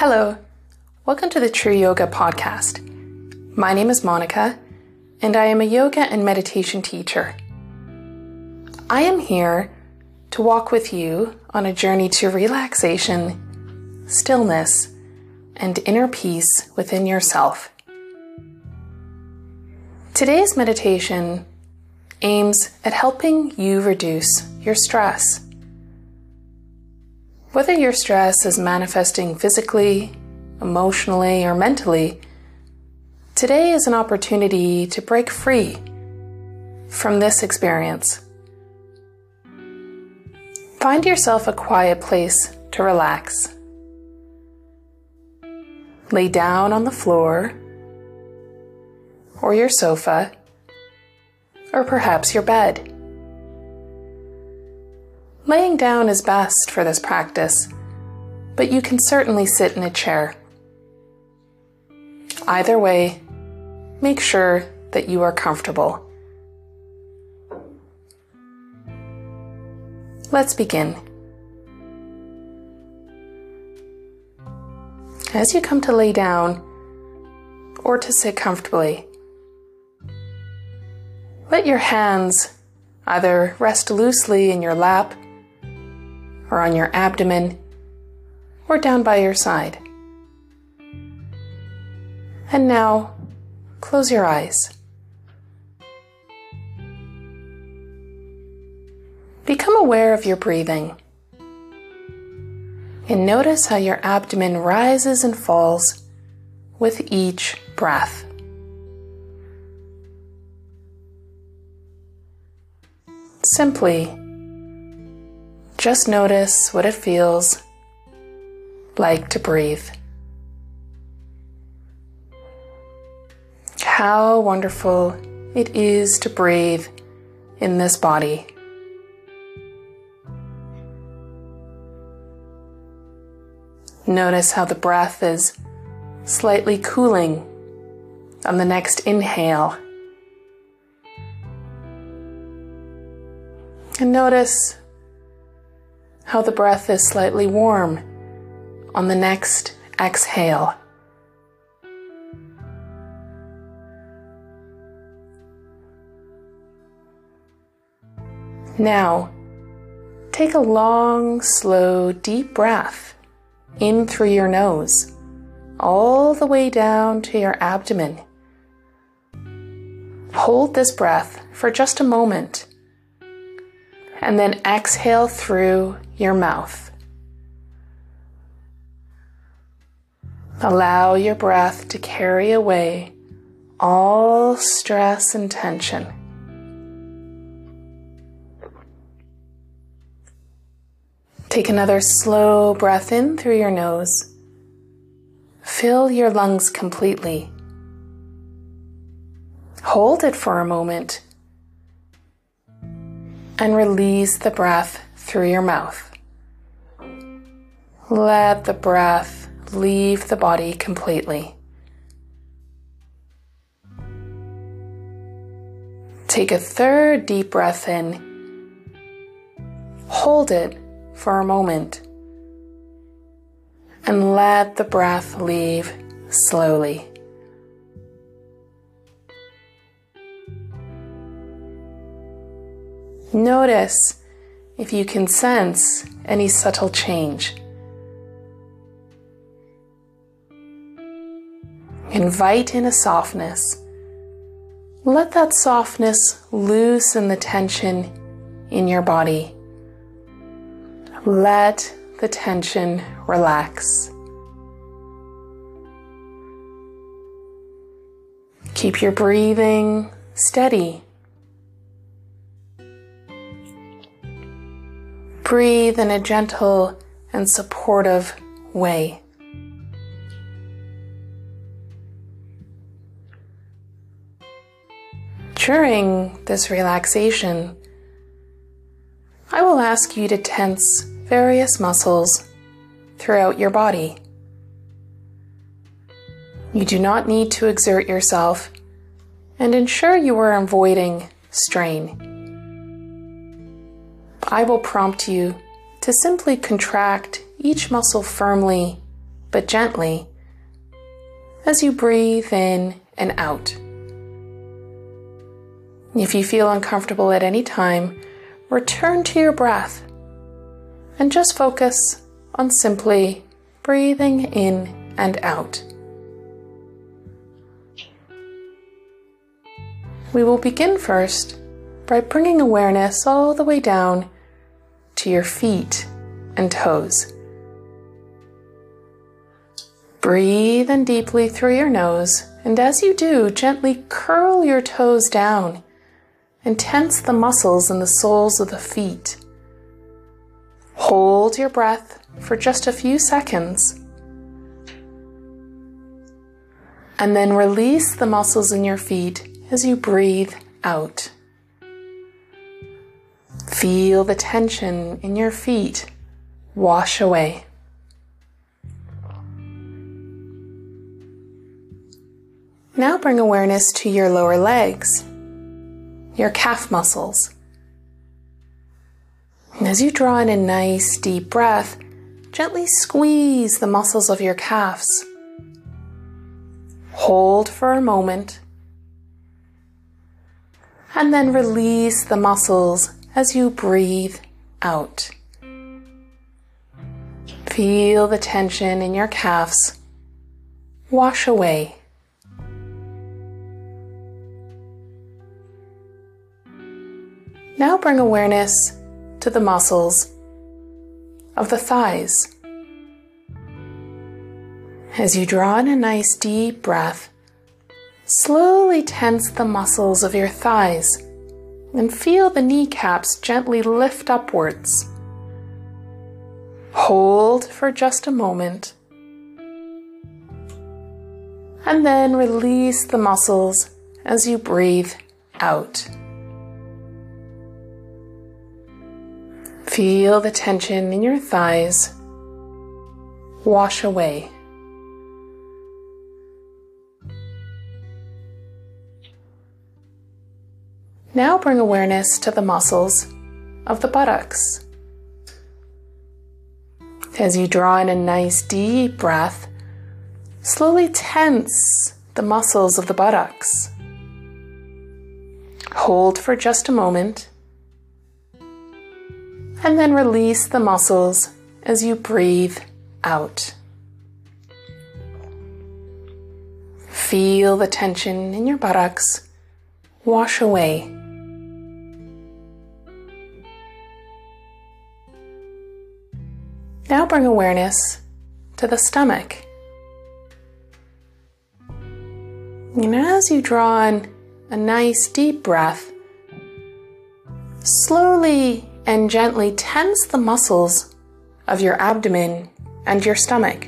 Hello, welcome to the True Yoga Podcast. My name is Monica, and I am a yoga and meditation teacher. I am here to walk with you on a journey to relaxation, stillness, and inner peace within yourself. Today's meditation aims at helping you reduce your stress. Whether your stress is manifesting physically, emotionally, or mentally, today is an opportunity to break free from this experience. Find yourself a quiet place to relax. Lay down on the floor or your sofa or perhaps your bed. Laying down is best for this practice, but you can certainly sit in a chair. Either way, make sure that you are comfortable. Let's begin. As you come to lay down or to sit comfortably, let your hands either rest loosely in your lap or on your abdomen or down by your side. And now, close your eyes. Become aware of your breathing. And notice how your abdomen rises and falls with each breath. Simply just notice what it feels like to breathe. How wonderful it is to breathe in this body. Notice how the breath is slightly cooling on the next inhale. And notice how the breath is slightly warm on the next exhale. Now, take a long, slow, deep breath in through your nose, all the way down to your abdomen. Hold this breath for just a moment and then exhale through your mouth. Allow your breath to carry away all stress and tension. Take another slow breath in through your nose. Fill your lungs completely. Hold it for a moment and release the breath through your mouth. Let the breath leave the body completely. Take a third deep breath in. Hold it for a moment. And let the breath leave slowly. Notice if you can sense any subtle change. Invite in a softness. Let that softness loosen the tension in your body. Let the tension relax. Keep your breathing steady. Breathe in a gentle and supportive way. During this relaxation, I will ask you to tense various muscles throughout your body. You do not need to exert yourself and ensure you are avoiding strain. I will prompt you to simply contract each muscle firmly but gently as you breathe in and out. If you feel uncomfortable at any time, return to your breath and just focus on simply breathing in and out. We will begin first by bringing awareness all the way down to your feet and toes. Breathe in deeply through your nose, and as you do, gently curl your toes down and tense the muscles in the soles of the feet. Hold your breath for just a few seconds. And then release the muscles in your feet as you breathe out. Feel the tension in your feet wash away. Now bring awareness to your lower legs, your calf muscles. And as you draw in a nice deep breath, gently squeeze the muscles of your calves. Hold for a moment and then release the muscles as you breathe out. Feel the tension in your calves wash away. Now bring awareness to the muscles of the thighs. As you draw in a nice deep breath, Slowly tense the muscles of your thighs and feel the kneecaps gently lift upwards. Hold for just a moment and then release the muscles as you breathe out. Feel the tension in your thighs wash away. Now bring awareness to the muscles of the buttocks. As you draw in a nice deep breath, slowly tense the muscles of the buttocks. Hold for just a moment and then release the muscles as you breathe out. Feel the tension in your buttocks wash away. Now bring awareness to the stomach. And as you draw in a nice deep breath, slowly and gently tense the muscles of your abdomen and your stomach.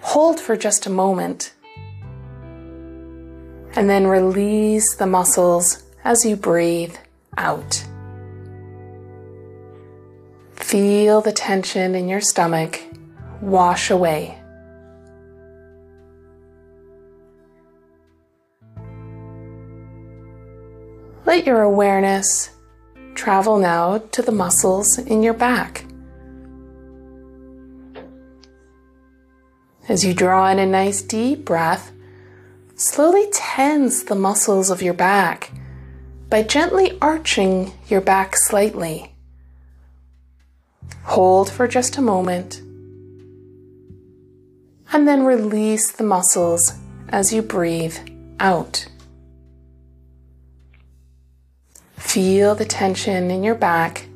Hold for just a moment and then release the muscles as you breathe out. Feel the tension in your stomach wash away. Let your awareness travel now to the muscles in your back. As you draw in a nice deep breath, slowly tense the muscles of your back by gently arching your back slightly. Hold for just a moment. And then release the muscles as you breathe out. Feel the tension in your back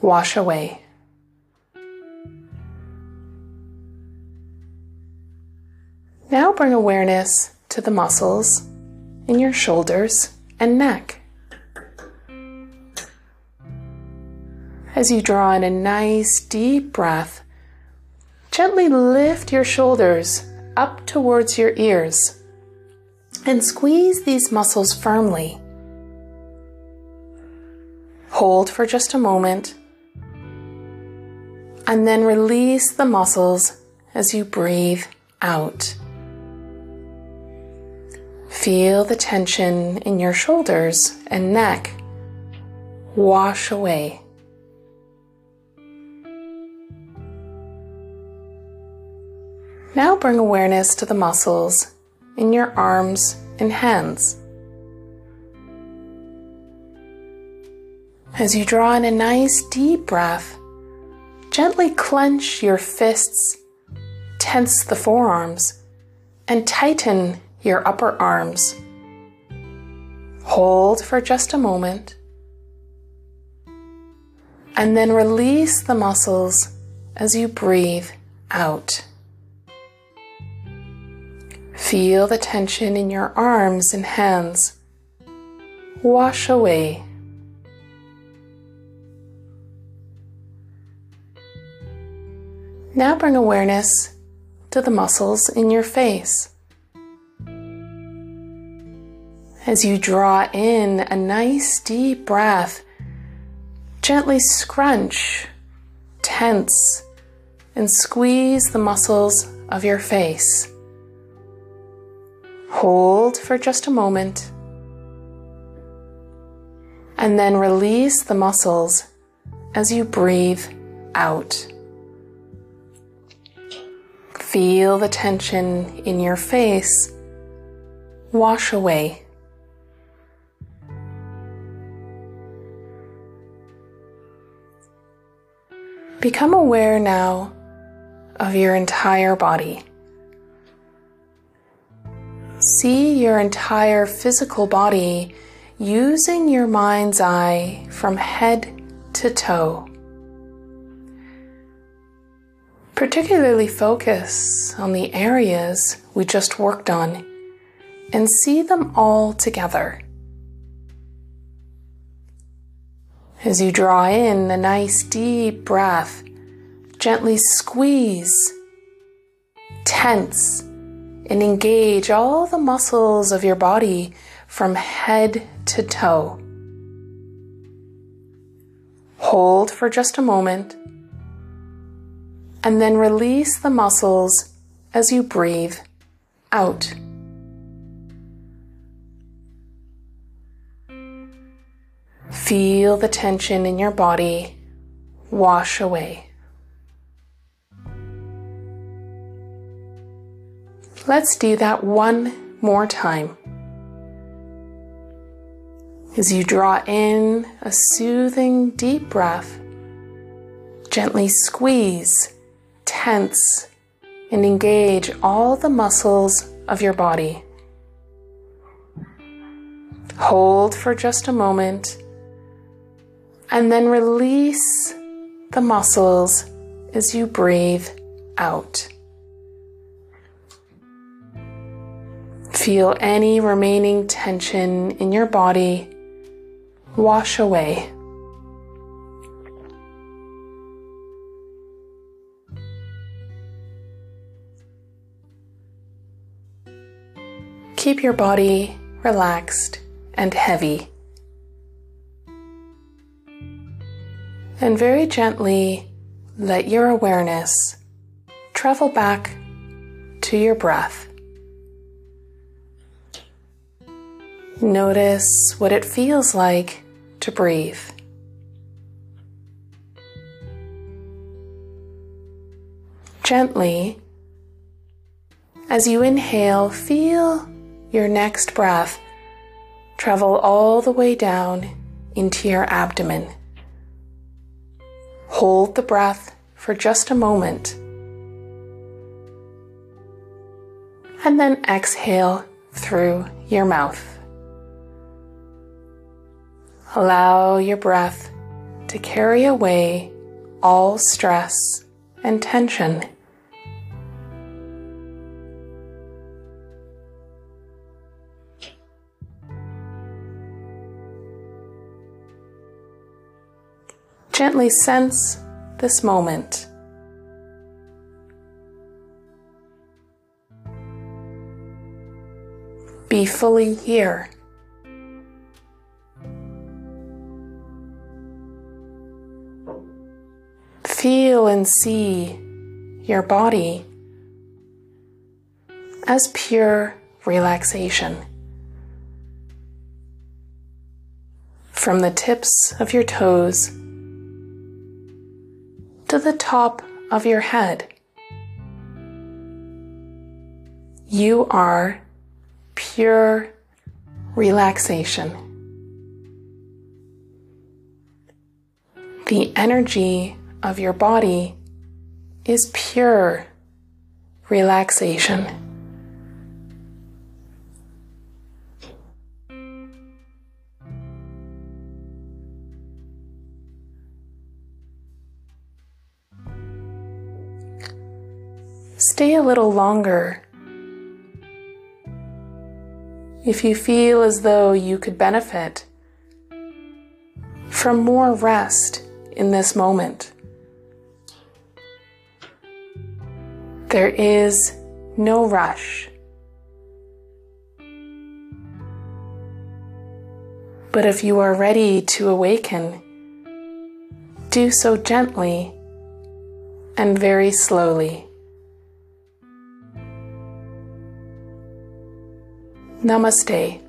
wash away. Now bring awareness to the muscles in your shoulders and neck. As you draw in a nice deep breath, gently lift your shoulders up towards your ears and squeeze these muscles firmly. Hold for just a moment and then release the muscles as you breathe out. Feel the tension in your shoulders and neck wash away. Now bring awareness to the muscles in your arms and hands. As you draw in a nice deep breath, gently clench your fists, tense the forearms, and tighten your upper arms. Hold for just a moment, and then release the muscles as you breathe out. Feel the tension in your arms and hands wash away. Now bring awareness to the muscles in your face. As you draw in a nice deep breath, gently scrunch, tense, and squeeze the muscles of your face. Hold for just a moment and then release the muscles as you breathe out. Feel the tension in your face wash away. Become aware now of your entire body. See your entire physical body using your mind's eye from head to toe. Particularly focus on the areas we just worked on and see them all together. As you draw in a nice deep breath, gently squeeze, tense, and engage all the muscles of your body from head to toe. Hold for just a moment and then release the muscles as you breathe out. Feel the tension in your body wash away. Let's do that one more time. As you draw in a soothing deep breath, gently squeeze tense, and engage all the muscles of your body. Hold for just a moment and then release the muscles as you breathe out. Feel any remaining tension in your body wash away. Keep your body relaxed and heavy. And very gently let your awareness travel back to your breath. Notice what it feels like to breathe. Gently, as you inhale, feel your next breath travel all the way down into your abdomen. Hold the breath for just a moment. And then exhale through your mouth. Allow your breath to carry away all stress and tension. Gently sense this moment. Be fully here. Feel and see your body as pure relaxation. From the tips of your toes to the top of your head. You are pure relaxation. The energy of your body is pure relaxation. Stay a little longer. If you feel as though you could benefit from more rest in this moment, there is no rush. But if you are ready to awaken, do so gently and very slowly. Namaste.